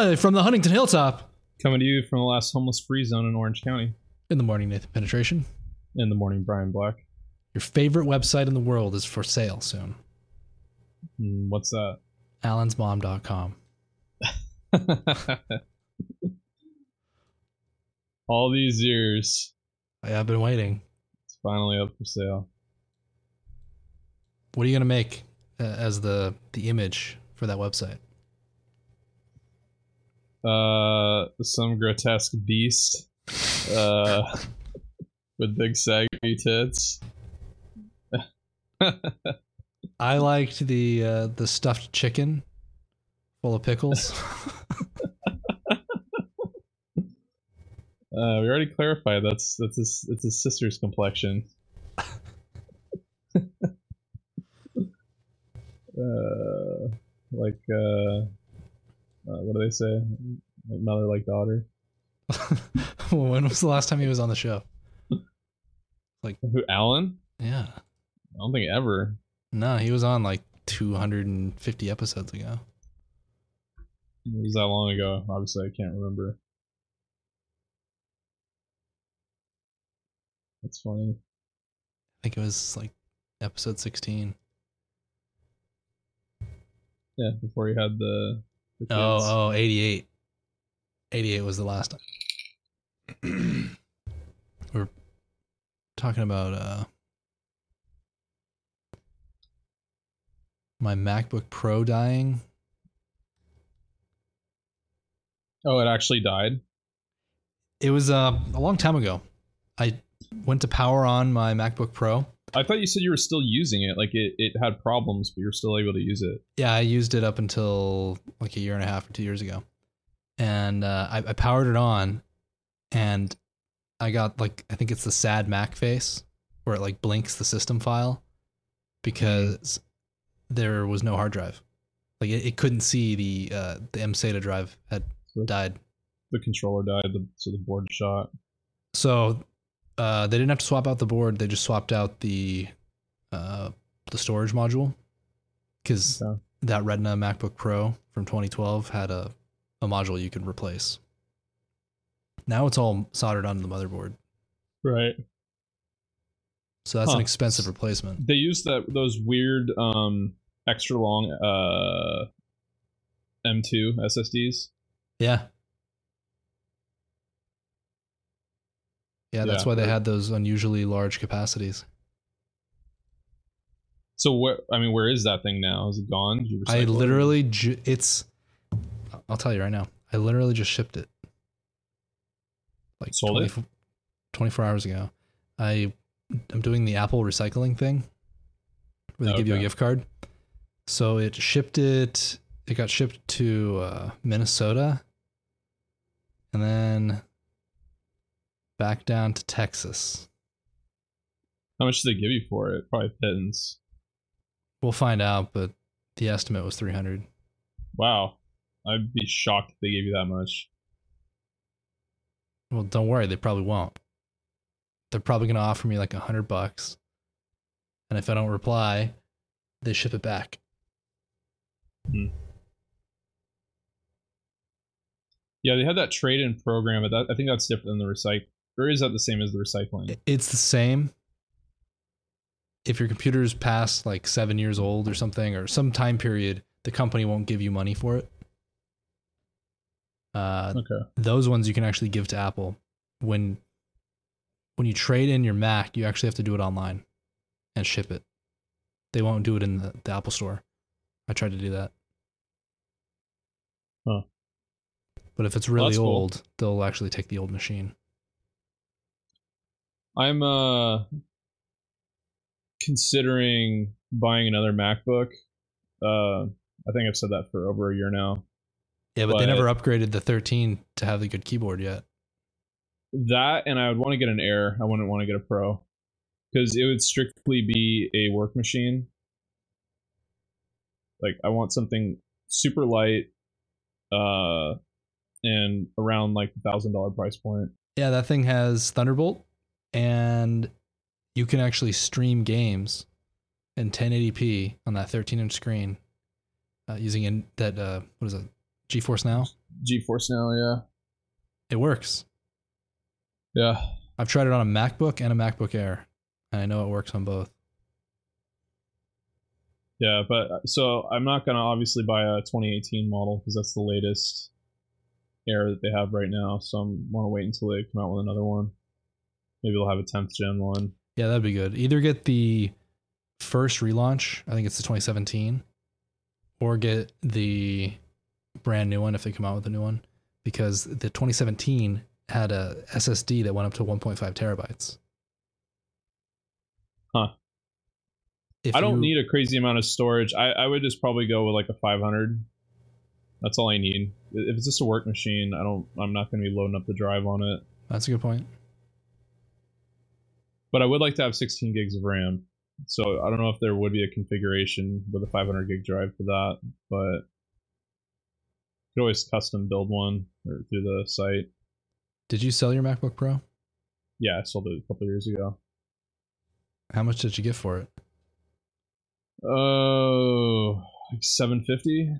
Live from the Huntington Hilltop. Coming to you from the last homeless free zone in Orange County. In the morning, Nathan Penetration. In the morning, Brian Black. Your favorite website in the world is for sale soon. Mm, what's that? Allensmom.com. All these years. I've been waiting. It's finally up for sale. What are you going to make uh, as the, the image for that website? Uh, some grotesque beast. Uh, with big saggy tits. I liked the uh, the stuffed chicken full of pickles. Uh, we already clarified that's that's his it's his sister's complexion. uh, like uh, uh, what do they say? Like mother like daughter. when was the last time he was on the show? Like who? Alan? Yeah. I don't think ever. No, he was on like 250 episodes ago. It was that long ago. Obviously, I can't remember. That's funny. I think it was like episode 16. Yeah, before he had the. The. Oh, oh, 88. 88 was the last time. We're talking about uh my MacBook Pro dying. Oh, it actually died. It was uh, a long time ago. I went to power on my MacBook Pro. I thought you said you were still using it. Like it, it had problems, but you're still able to use it. Yeah, I used it up until like a year and a half or two years ago, and uh, I, I powered it on, and I got like I think it's the sad Mac face where it like blinks the system file because there was no hard drive. Like it, it couldn't see the uh, the MSATA drive had So died. the controller died, the, so the board shot. So uh, they didn't have to swap out the board. They just swapped out the uh, the storage module because Okay. that Retina MacBook Pro from 2012 had a, a module you could replace. Now it's all soldered onto the motherboard, Right. so that's an expensive replacement. They use that those weird um extra long uh M2 SSDs. Yeah, yeah, that's Yeah. why they had those unusually large capacities. So where I mean, where is that thing now? Is it gone? I literally, ju- it's. I'll tell you right now. I literally just shipped it. Like Sold it? 24 hours ago. I I'm doing the Apple recycling thing, where they give you a gift card. So it shipped it. It got shipped to uh, Minnesota, and then back down to Texas. How much did they give you for it? Probably pittance. We'll find out, but the estimate was 300. Wow. I'd be shocked if they gave you that much. Well, don't worry, they probably won't. They're probably going to offer me like a hundred bucks, and if I don't reply, they ship it back. Hmm. Yeah, they had that trade-in program, but that, I think that's different than the recycle. Or is that the same as the recycling? It's the same. If your computer is past like seven years old or something, or some time period, the company won't give you money for it. Uh, Okay. those ones you can actually give to Apple. When when you trade in your Mac, you actually have to do it online and ship it. They won't do it in the, the Apple store. I tried to do that. Huh. But if it's really cool. old, they'll actually take the old machine. I'm uh considering buying another MacBook. Uh I think I've said that for over a year now. Yeah, but, they But- never upgraded the 13 to have the good keyboard yet. That and I would want to get an Air. I wouldn't want to get a Pro because it would strictly be a work machine. Like I want something super light, uh, and around like the thousand dollar price point. Yeah, that thing has Thunderbolt, and you can actually stream games in 1080p on that 13 inch screen uh, using in, that uh, what is it GeForce Now. GeForce Now, yeah. It works. Yeah. I've tried it on a MacBook and a MacBook Air, and I know it works on both. Yeah, but uh, so I'm not gonna obviously buy a 2018 model because that's the latest Air that they have right now. So I'm want to wait until they come out with another one. Maybe they'll have a 10th gen one. Yeah, that'd be good. Either get the first relaunch, I think it's the 2017, or get the brand new one if they come out with a new one, because the 2017 had a SSD that went up to 1.5 terabytes. Huh. If I don't you- need a crazy amount of storage. I, I would just probably go with like a 500. That's all I need. If it's just a work machine, I don't. I'm not going to be loading up the drive on it. That's a good point. But I would like to have 16 gigs of RAM. So I don't know if there would be a configuration with a 500 gig drive for that, but you could always custom build one or through the site. Did you sell your MacBook Pro? Yeah, I sold it a couple years ago. How much did you get for it? Oh, like 750.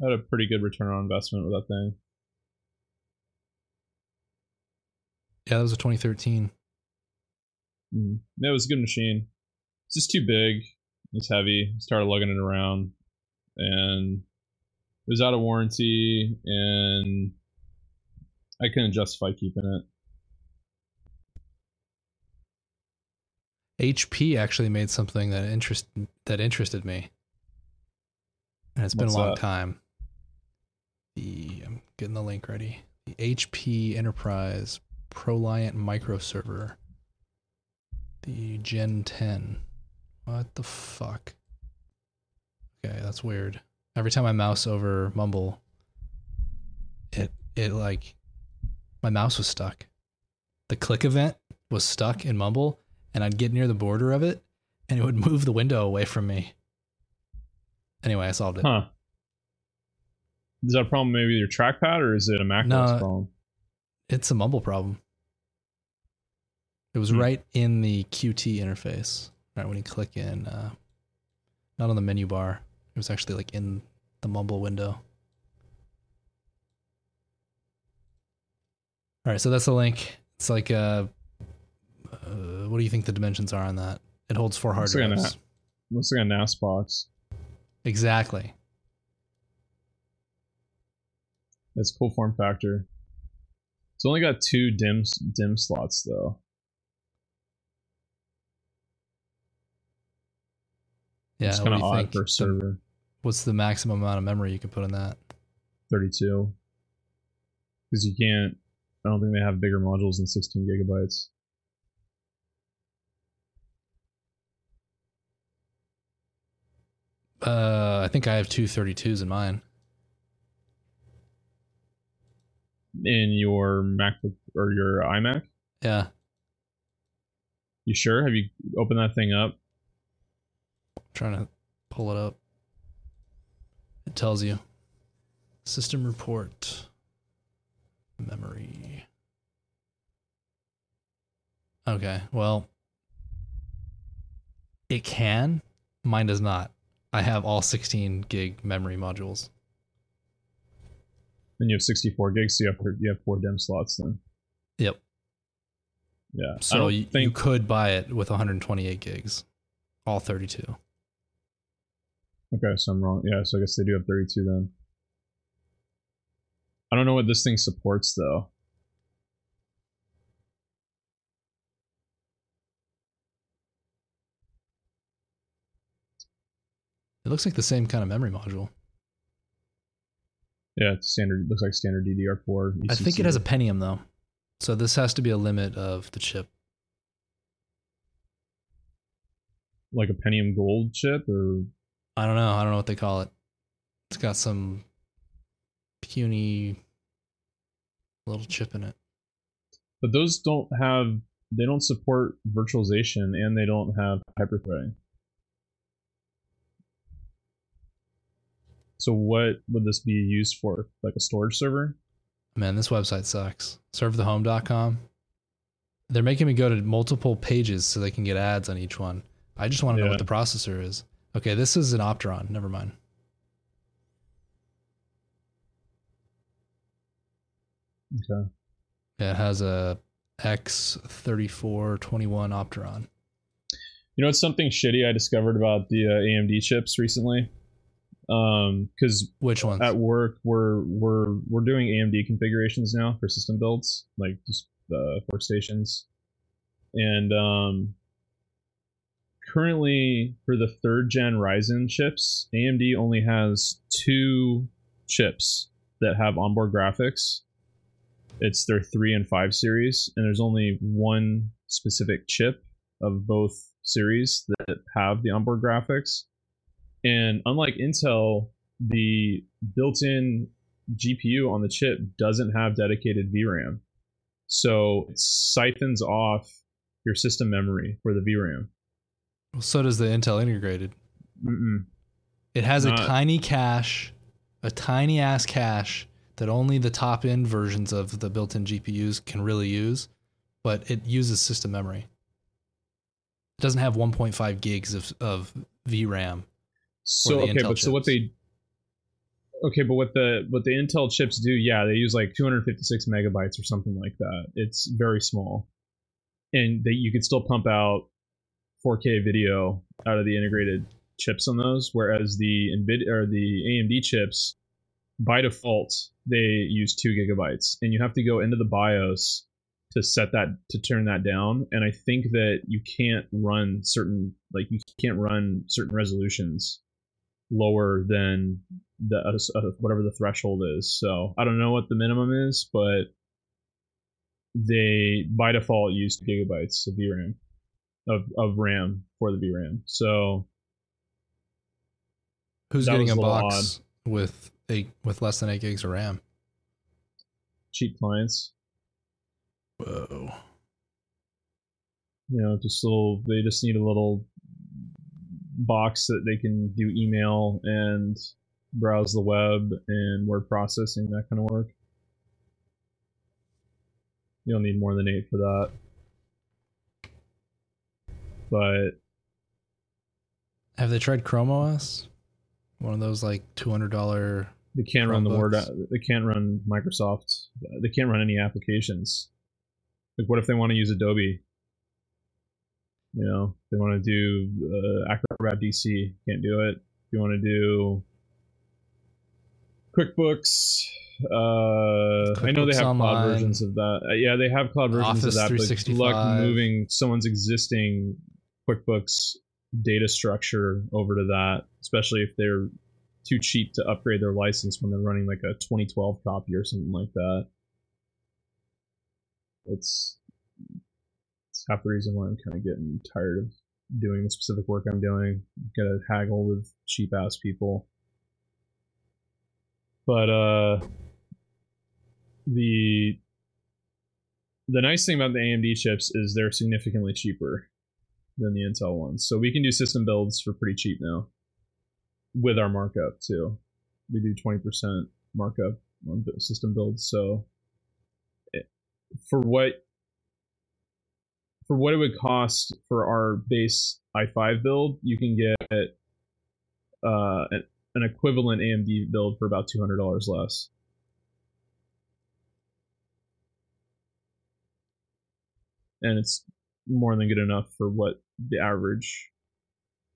I had a pretty good return on investment with that thing. Yeah, that was a 2013. Mm. It was a good machine. It's just too big. It's heavy. Started lugging it around, and it was out of warranty, and I couldn't justify keeping it. HP actually made something that interest that interested me, and it's been a long that? time. The I'm getting the link ready. The HP Enterprise ProLiant Micro Server. The Gen 10. What the fuck? Okay, that's weird. Every time I mouse over Mumble, it it like my mouse was stuck. The click event was stuck in Mumble, and I'd get near the border of it, and it would move the window away from me. Anyway, I solved it. Huh? Is that a problem maybe with your trackpad, or is it a Mac No. Problem? It's a Mumble problem. It was Hmm. right in the QT interface. Right when you click in, uh, not on the menu bar. It was actually like in the Mumble window. All right, so that's the link. It's like, uh, uh, what do you think the dimensions are on that? It holds four hard Looks like a drives. Looks like a NAS box. Exactly. It's cool form factor. It's only got two DIMM DIMM slots though. Yeah. it's kind of odd for a server. What's the maximum amount of memory you can put in that? 32 because you can't i don't think they have bigger modules than 16 gigabytes Uh, I think I have two 32s in mine. in your macbook or your imac Yeah. you sure have you opened that thing up trying to pull it up. It tells you system report memory. Okay, well, it can. Mine does not. I have all 16 gig memory modules. and you have 64 gigs so you have you have four DIMM slots then Yep. yeah So you, you could buy it with 128 gigs, all 32. Okay so i'm wrong yeah so i guess they do have 32 then i don't know what this thing supports though It looks like the same kind of memory module. yeah it's standard looks like standard ddr4 I think it has a Pentium though. So this has to be a limit of the chip. like a pentium gold chip or I don't know. I don't know what they call it. It's got some puny little chip in it. but those don't have they don't support virtualization and they don't have hyperthreading so what would this be used for like a storage server Man, this website sucks. Servethehome.com. They're making me go to multiple pages so they can get ads on each one. I just want to know what the processor is. Okay, this is an Opteron. Never mind. Okay. Yeah, it has a X3421 Opteron. You know, it's something shitty I discovered about the uh, AMD chips recently. Um, because Which ones? at work we're we're we're doing AMD configurations now for system builds, like just the workstations, and um, currently for the third gen Ryzen chips, AMD only has two chips that have onboard graphics. It's their three and five series, and there's only one specific chip of both series that have the onboard graphics. And unlike Intel, the built-in GPU on the chip doesn't have dedicated VRAM. So it siphons off your system memory for the VRAM. Well, so does the Intel integrated. Mm-mm. It has Not- a tiny cache, a tiny ass cache that only the top end versions of the built in GPUs can really use, but it uses system memory. It doesn't have 1.5 gigs of, of VRAM. So the okay, Intel but so what they Okay, but what the what the Intel chips do, yeah, they use like 256 megabytes or something like that. It's very small. And that you could still pump out 4K video out of the integrated chips on those, whereas the Nvidia or the AMD chips by default they use 2 gigabytes and you have to go into the BIOS to set that to turn that down and I think that you can't run certain like you can't run certain resolutions lower than the uh, whatever the threshold is. So I don't know what the minimum is, but they by default use gigabytes of VRAM of of RAM for the VRAM. So Who's getting a box with eight with less than eight gigs of RAM? cheap clients, Whoa. you know, just little they just need a little box that they can do email and browse the web and word processing that kind of work. You don't need more than eight for that. But Have they tried Chrome OS? One of those like two hundred dollar. they can't run the word. They can't run Microsoft. They can't run any applications. Like, what if they want to use Adobe? You know, they want to do uh, Acrobat DC. Can't do it. If you want to do QuickBooks, uh, I know they have Online. cloud versions of that. Uh, yeah, they have cloud versions Office of that. But good luck 365. moving someone's existing QuickBooks data structure over to that, especially if they're too cheap to upgrade their license when they're running like a 2012 copy or something like that. It's, it's half the reason why I'm kind of getting tired of doing the specific work I'm doing. Gotta haggle with cheap ass people. But uh the the nice thing about the AMD chips is they're significantly cheaper than the Intel ones. So we can do system builds for pretty cheap now with our markup too. We do 20% markup on system builds. So for what for what it would cost for our base i5 build, you can get uh, an, an equivalent AMD build for about $200 less. And it's more than good enough for what the average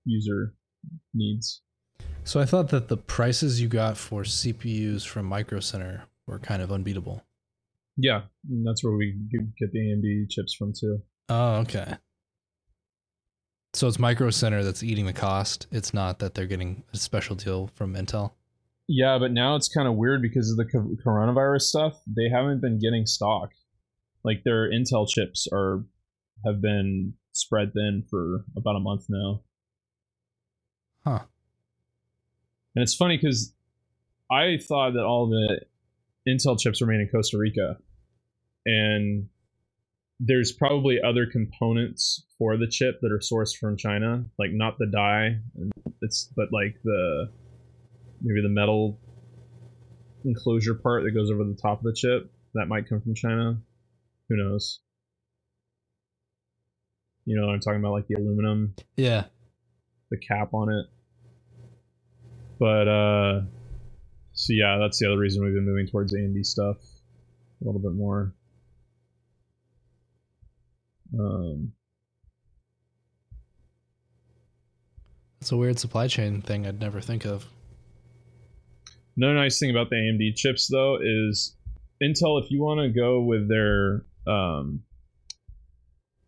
user needs. So I thought that the prices you got for CPUs from Micro Center were kind of unbeatable. Yeah, that's where we get the AMD chips from too. Oh, okay. So it's Micro Center that's eating the cost. It's not that they're getting a special deal from Intel. Yeah, but now it's kind of weird because of the coronavirus stuff. They haven't been getting stock. Like their Intel chips are have been spread thin for about a month now. Huh. And it's funny because I thought that all the Intel chips were made in Costa Rica, and there's probably other components for the chip that are sourced from China, like not the die, it's but like the maybe the metal enclosure part that goes over the top of the chip that might come from China. Who knows? You know what I'm talking about, like the aluminum, Yeah. the cap on it. But uh, so yeah, that's the other reason we've been moving towards AMD stuff a little bit more. Um, It's a weird supply chain thing I'd never think of. Another nice thing about the AMD chips, though, is Intel. If you want to go with their um,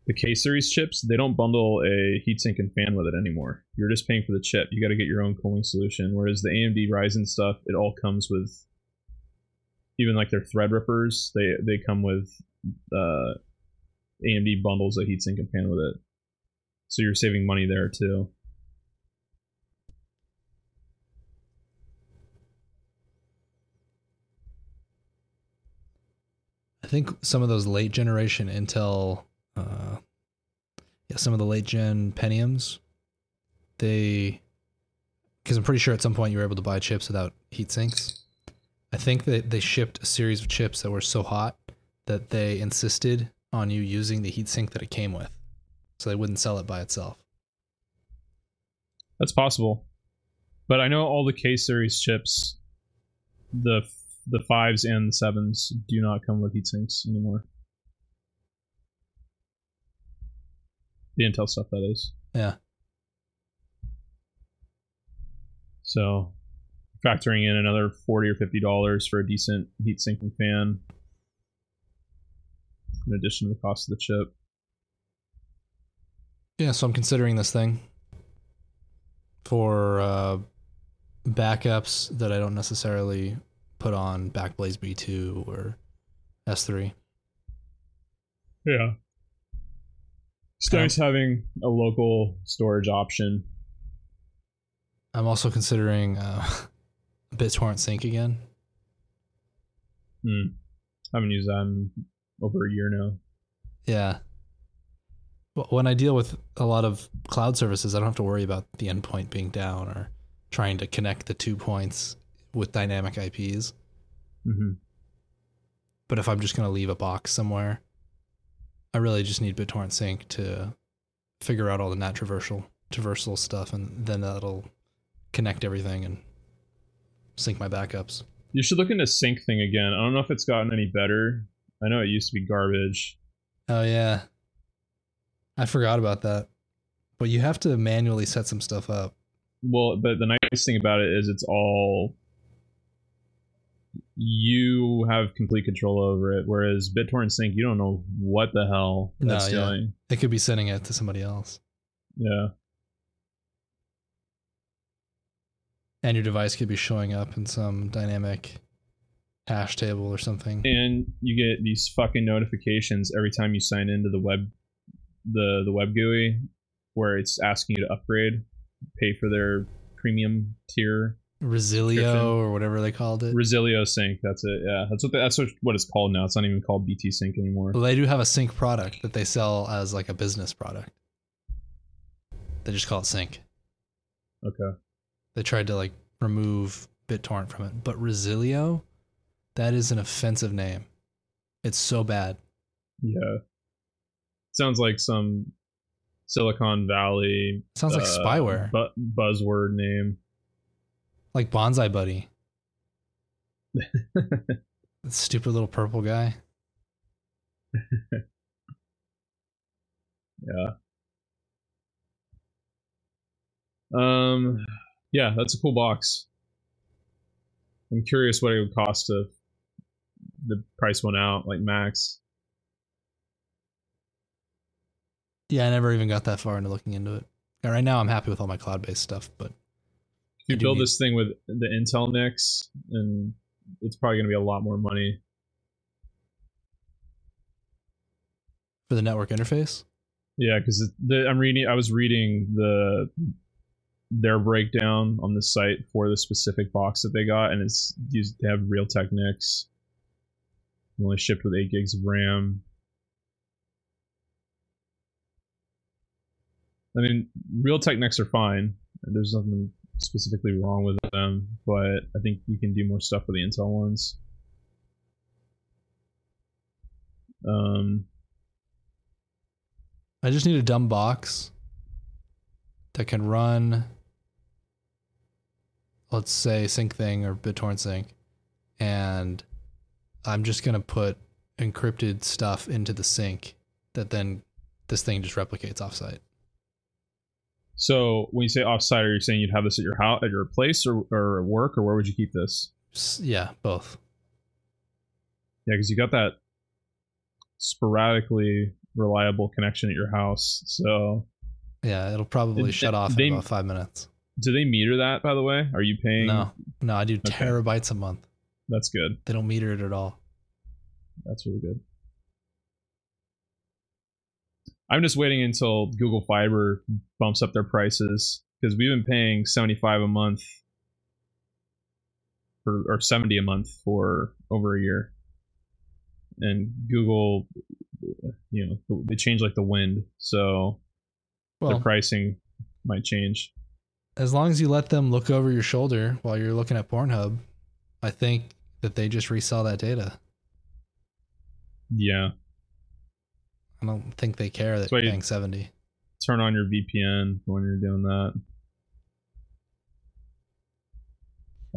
the K series chips, they don't bundle a heatsink and fan with it anymore. You're just paying for the chip. You got to get your own cooling solution. Whereas the AMD Ryzen stuff, it all comes with even like their Threadrippers. They they come with uh, AMD bundles a heatsink and fan with it. So you're saving money there too. I think some of those late generation Intel, uh, yeah, some of the late gen Pentiums, they, because I'm pretty sure at some point you were able to buy chips without heat sinks. I think that they shipped a series of chips that were so hot that they insisted on you using the heatsink that it came with, so they wouldn't sell it by itself. That's possible, but I know all the K series chips, the the fives and the sevens do not come with heat sinks anymore. The Intel stuff, that is. Yeah. So, factoring in another forty or fifty dollars for a decent heat sink and fan, in addition to the cost of the chip. Yeah, so I'm considering this thing for uh, backups that I don't necessarily put on Backblaze B2 or S3. Yeah. It's Um, nice having a local storage option. I'm also considering uh, BitTorrent Sync again. Hmm. haven't used that in over a year now. Yeah. When I deal with a lot of cloud services, I don't have to worry about the endpoint being down or trying to connect the two points with dynamic IPs. Mm-hmm. But if I'm just going to leave a box somewhere, I really just need BitTorrent Sync to figure out all the NAT traversal traversal stuff, and then that'll connect everything and sync my backups. You should look into Syncthing again. I don't know if it's gotten any better. I know it used to be garbage. Oh yeah, I forgot about that. But you have to manually set some stuff up. Well, but the nice thing about it is it's all you have complete control over it. Whereas BitTorrent Sync, you don't know what the hell No, that's yeah. doing. It could be sending it to somebody else, Yeah. and your device could be showing up in some dynamic hash table or something. And you get these fucking notifications every time you sign into the web the the web GUI where it's asking you to upgrade, pay for their premium tier. Resilio or whatever they called it. Resilio Sync, that's it. Yeah. That's what the, that's what, what it's called now. It's not even called BT Sync anymore. Well, they do have a sync product that they sell as like a business product. They just call it sync. Okay. They tried to like remove BitTorrent from it, but Resilio, that is an offensive name. It's so bad. Yeah. Sounds like some Silicon Valley sounds like uh, spyware, bu- buzzword name. Like Bonzi Buddy. That stupid little purple guy. Yeah. Um yeah, that's a cool box. I'm curious what it would cost if the price went out, like max. Yeah, I never even got that far into looking into it. Right now, I'm happy with all my cloud-based stuff, but you build this thing with the Intel NICs, and it's probably gonna be a lot more money. for the network interface, Yeah, because I'm reading. I was reading the their breakdown on the site for the specific box that they got, and it's these they have Realtek NICs. Only shipped with eight gigs of RAM. I mean, Realtek NICs are fine. There's nothing specifically wrong with them, but I think you can do more stuff with the Intel ones. Um, I just need a dumb box that can run let's say Syncthing or BitTorrent Sync, and I'm just gonna put encrypted stuff into the sync that then this thing just replicates offsite. So when you say offsite, are you saying you'd have this at your house, at your place, or or at work, or where would you keep this? Yeah, both. Yeah, because you got that sporadically reliable connection at your house. So Yeah, it'll probably They- shut off they- in about five minutes. do they meter that? By the way, are you paying? No, no, I do Okay. terabytes a month. That's good. They don't meter it at all. That's really good. I'm just waiting until Google Fiber bumps up their prices because we've been paying 75 a month for, or 70 a month for over a year. And Google, you know, they change like the wind, so the pricing might change. as long as you let them look over your shoulder while you're looking at Pornhub, I think that they just resell that data. Yeah, I don't think they care that why you're you- paying 70. turn on your VPN when you're doing that.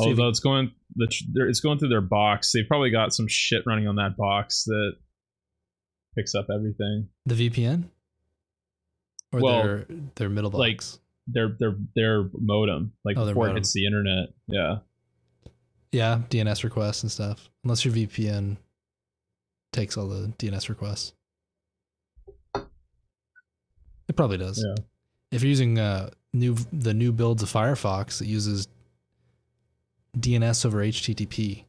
Although it's going, the it's going through their box. They've probably got some shit running on that box that picks up everything. The VPN? Or Well, their their middle box? like, Their their their modem, like Oh, before modem. it hits the internet. Yeah, yeah, DNS requests and stuff. Unless your VPN takes all the DNS requests. It probably does. Yeah. If you're using uh, new the new builds of Firefox, it uses DNS over HTTP.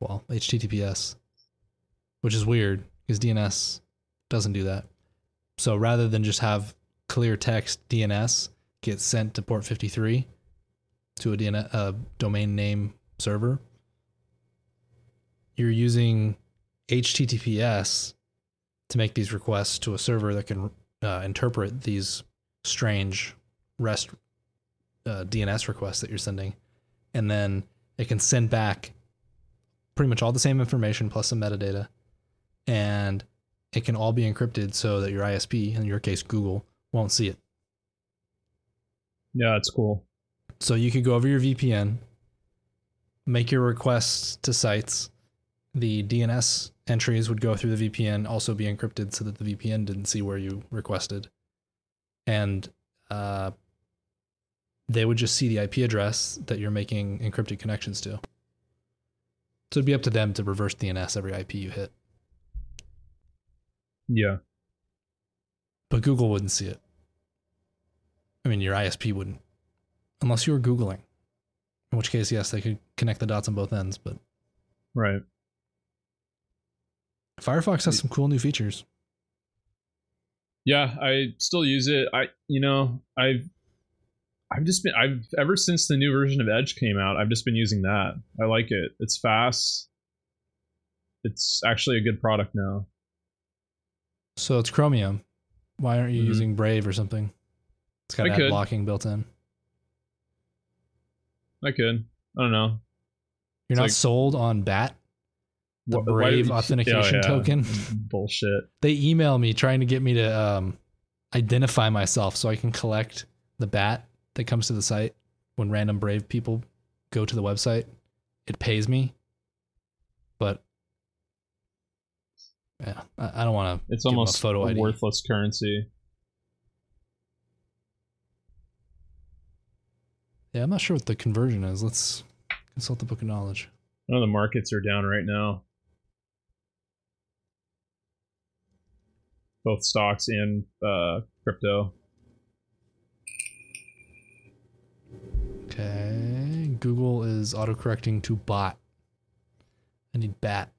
Well, HTTPS, which is weird because DNS doesn't do that. So rather than just have clear text DNS get sent to port 53 to a DNS uh, domain name server, you're using HTTPS to make these requests to a server that can uh, interpret these strange REST uh, DNS requests that you're sending, and then it can send back pretty much all the same information plus some metadata, and it can all be encrypted so that your ISP, in your case Google, won't see it. yeah, it's cool. So you could go over your VPN, make your requests to sites. The DNS entries would go through the VPN, also be encrypted so that the VPN didn't see where you requested. And uh, they would just see the IP address that you're making encrypted connections to. So it'd be up to them to reverse DNS every IP you hit. Yeah, But Google wouldn't see it. I mean, your ISP wouldn't, unless you were Googling. In which case, yes, they could connect the dots on both ends. But right. Firefox has some cool new features. Yeah, I still use it. I you know I've I've just been I've ever since the new version of Edge came out. I've just been using that. I like it. It's fast. It's actually a good product now. So it's Chromium. Why aren't you Mhm. using Brave or something? It's got ad blocking built in. I could. I don't know. You're It's not like- sold on BAT, the Wh- Brave authentication yeah. token. Bullshit. They email me trying to get me to um, identify myself so I can collect the BAT that comes to the site when random Brave people go to the website. It pays me, but yeah, I, I don't want to. It's Give 'em a almost photo a ID. worthless currency. Yeah, I'm not sure what the conversion is. Let's consult the book of knowledge. I know the markets are down right now. Both stocks and uh, crypto. Okay, Google is autocorrecting to bot. I need bat.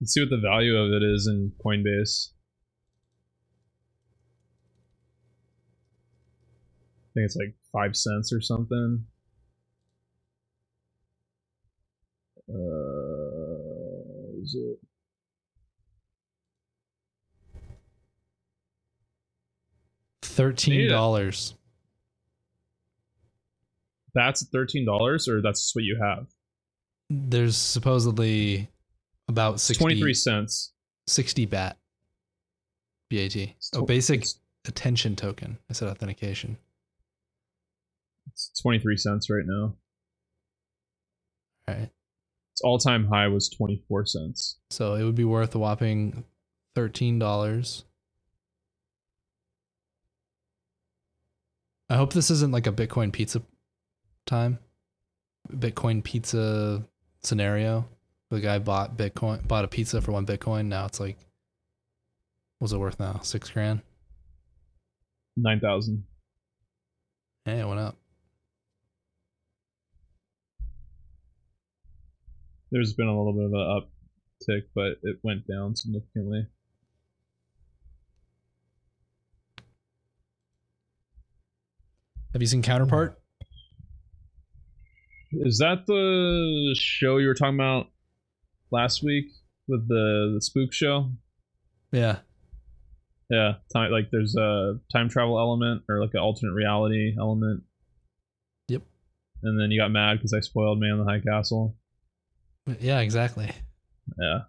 Let's see what the value of it is in Coinbase. I think it's like five cents or something. Is it? Thirteen dollars. That's thirteen dollars, or that's what you have. There's supposedly about 60, Twenty three cents. 60 bat. BAT. It's Oh, basic attention token. I said authentication. It's 23 cents right now. All right. Its all time high was 24 cents. So it would be worth a whopping thirteen dollars. I hope this isn't like a Bitcoin pizza time. Bitcoin pizza scenario. The guy bought Bitcoin bought a pizza for one Bitcoin. Now it's like what's it worth now? Six grand? 9,000. Hey, it went up. There's been a little bit of an uptick, but it went down significantly. Have you seen Counterpart? Is that the show you were talking about last week with the, the spook show? Yeah. Yeah, time, like there's a time travel element or like an alternate reality element. Yep. And then you got mad because I spoiled Man in the High Castle. Yeah, exactly. Yeah.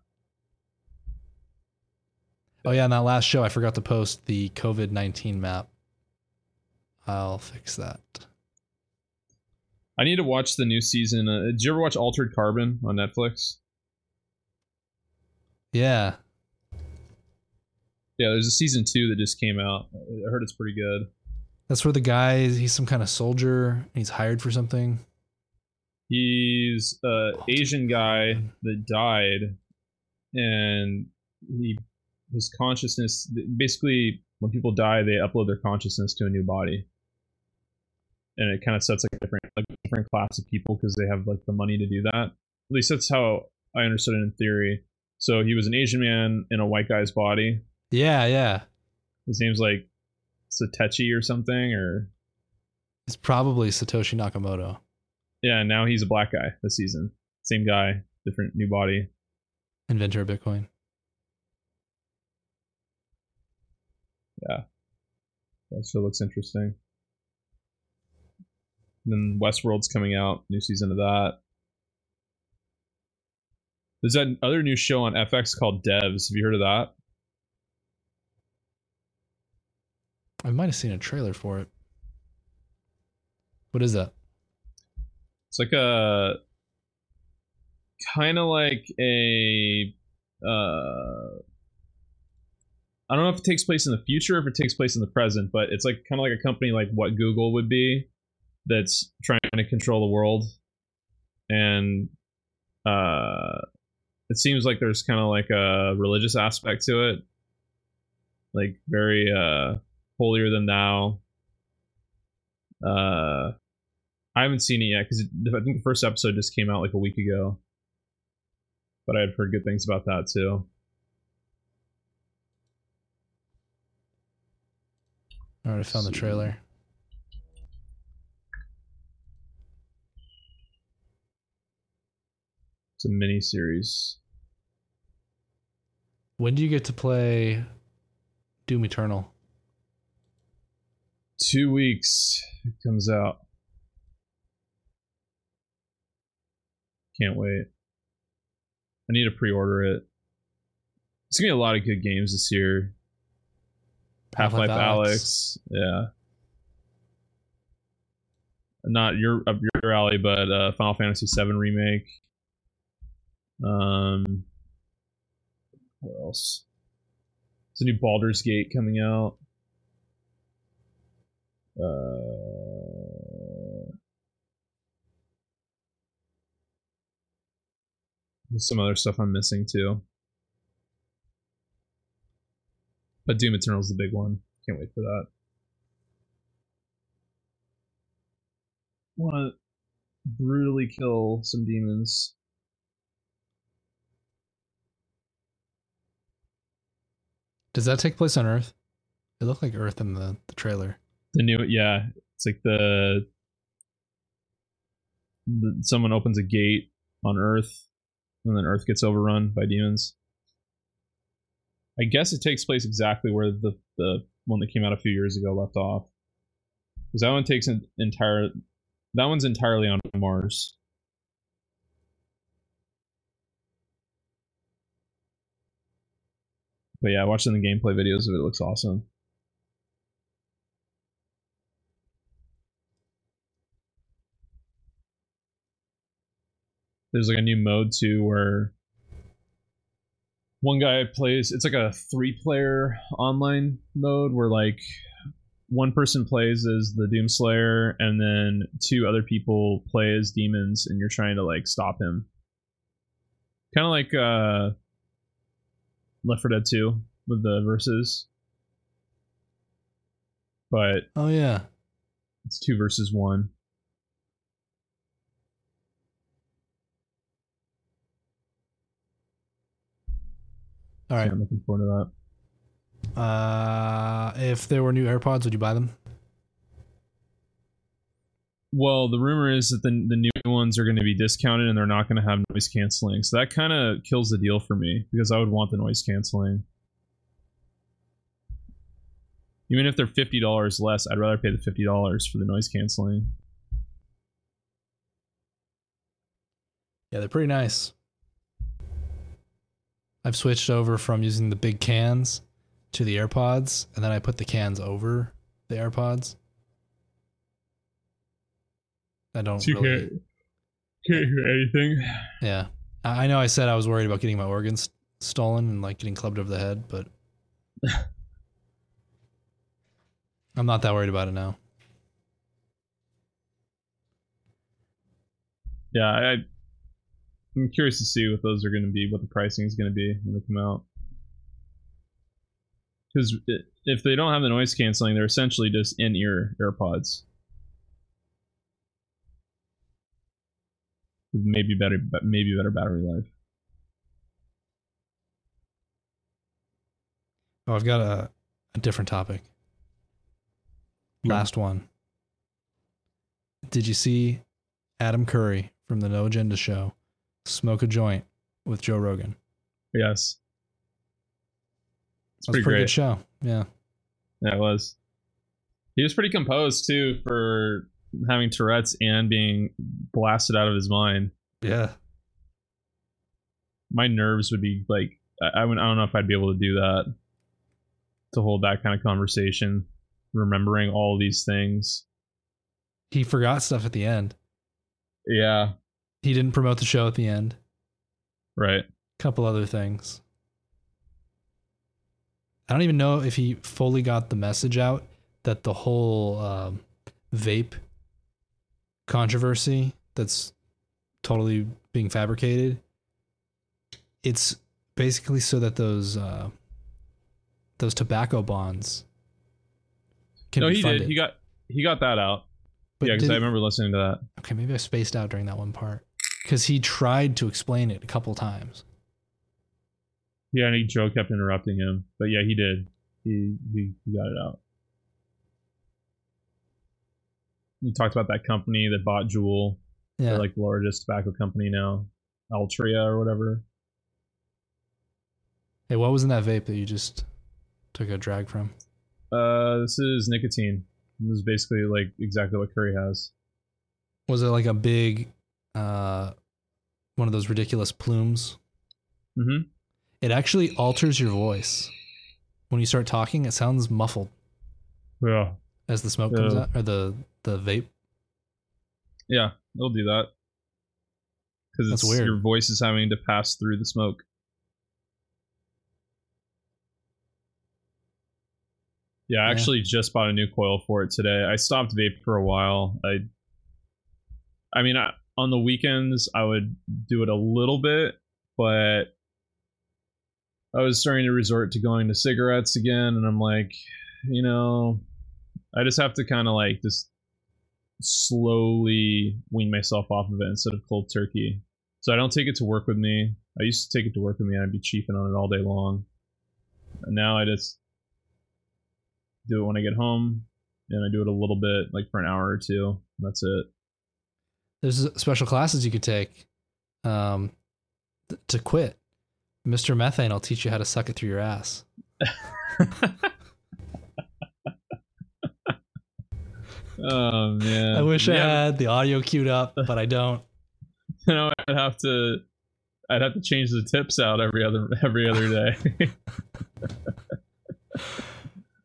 Oh yeah, in that last show I forgot to post the COVID nineteen map. I'll fix that. I need to watch the new season. Uh, did you ever watch Altered Carbon on Netflix? Yeah. Yeah, there's a season two that just came out. I heard it's pretty good. That's where the guy he's some kind of soldier and he's hired for something. He's a Asian guy that died, and he his consciousness basically when people die they upload their consciousness to a new body, and it kind of sets like a different like a different class of people because they have like the money to do that. At least that's how I understood it in theory. So he was an Asian man in a white guy's body. Yeah, yeah. His name's like Satechi or something, or It's probably Satoshi Nakamoto. Yeah. Now he's a black guy this season. Same guy, different new body. Inventor of Bitcoin. Yeah. That still looks interesting. then Westworld's coming out, new season of that. There's that other new show on FX called Devs. Have you heard of that? I might have seen a trailer for it. What is that? It's like a kind of like a uh I don't know if it takes place in the future or if it takes place in the present, but it's like kind of like a company like what Google would be that's trying to control the world. And uh it seems like there's kind of like a religious aspect to it. Like very uh holier than thou. Uh I haven't seen it yet because I think the first episode just came out like a week ago. But I had heard good things about that too. I already found the trailer. It's a mini series. When do you get to play Doom Eternal? Two weeks it comes out. Can't wait. I need to pre-order it. It's gonna be a lot of good games this year. Half Life Alyx. yeah. Not your up your alley, but uh, Final Fantasy VII remake. Um, what else? There's a new Baldur's Gate coming out. Uh, there's some other stuff I'm missing too. But Doom Eternal's the big one. Can't wait for that. Want to brutally kill some demons. Does that take place on Earth? It looked like Earth in the, the trailer. The new, yeah, it's like the, the someone opens a gate on Earth, and then Earth gets overrun by demons. I guess it takes place exactly where the the one that came out a few years ago left off. Because that one takes an entire, that one's entirely on Mars. But yeah, watching the gameplay videos of it, it looks awesome. There's like a new mode too where one guy plays it's like a three player online mode where like one person plays as the doomslayer and then two other people play as demons and you're trying to like stop him. Kind of like uh left 4 dead 2 with the verses. But Oh yeah. it's two versus one All right. Yeah, i'm looking forward to that Uh, if there were new AirPods, would you buy them? Well, the rumor is that the the new ones are going to be discounted and they're not going to have noise canceling. So that kind of kills the deal for me because I would want the noise canceling. Even if they're fifty dollars less, I'd rather pay the fifty dollars for the noise canceling. Yeah, they're pretty nice. I've switched over from using the big cans to the AirPods, and then I put the cans over the AirPods. I don't So you really. can't can't hear anything. Yeah, I I know. I said I was worried about getting my organs stolen and like getting clubbed over the head, but I'm not that worried about it now. Yeah, I I'm curious to see what those are going to be, what the pricing is going to be when they come out. Because if they don't have the noise canceling, they're essentially just in-ear AirPods. Maybe better, but maybe better battery life. Oh, I've got a, a different topic. Last one. Did you see Adam Curry from the No Agenda show smoke a joint with Joe Rogan? Yes, it's That was pretty, a pretty great. good show. Yeah. Yeah, it was. He was pretty composed too for having Tourette's and being blasted out of his mind. Yeah. my nerves would be like I, I, would, I don't know if I'd be able to do that to hold that kind of conversation, remembering all these things. He forgot stuff at the end. Yeah, He didn't promote the show at the end. right. A couple other things. I don't even know if he fully got the message out that the whole um, vape controversy that's totally being fabricated. It's basically so that those uh, those tobacco bonds can no, be he funded. did. He got he got that out. But yeah, because I remember listening to that. Okay, maybe I spaced out during that one part because he tried to explain it a couple times. Yeah, and he, Joe kept interrupting him, but yeah, he did. He he, he got it out. You talked about that company that bought Juul. Yeah, They're like the largest tobacco company now, Altria or whatever. hey, what was in that vape that you just took a drag from? Uh, this is nicotine. This is basically like exactly what Curry has. Was it like a big, uh, one of those ridiculous plumes? Mm-hmm. It actually alters your voice when you start talking. It sounds muffled Yeah. as the smoke comes out or the the vape. Yeah, it'll do that. Because it's weird. your voice is having to pass through the smoke. Yeah, I Yeah. actually just bought a new coil for it today. I stopped vape for a while. I, I mean, I, on the weekends I would do it a little bit, but I was starting to resort to going to cigarettes again, and I'm like, you know, I just have to kind of like just slowly wean myself off of it instead of cold turkey. So I don't take it to work with me. I used to take it to work with me and I'd be chiefing on it all day long. And now I just do it when I get home and I do it a little bit, like for an hour or two. That's it. There's special classes you could take um, th- to quit. Mr. Methane will teach you how to suck it through your ass. oh man. I wish I had the audio queued up, but I don't. You know, I'd have to I'd have to change the tips out every other every other day.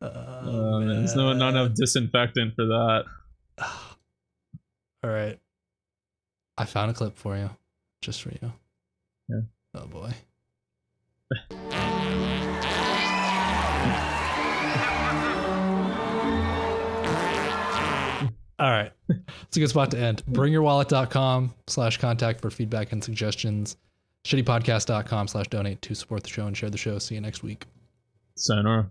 Oh, man. There's no not enough disinfectant for that. All right. I found a clip for you. just for you. Yeah. Oh boy. All right. It's a good spot to end. Bringyourwallet.com slash contact for feedback and suggestions. Shittypodcast.com slash donate to support the show and share the show. See you next week. Sayonara.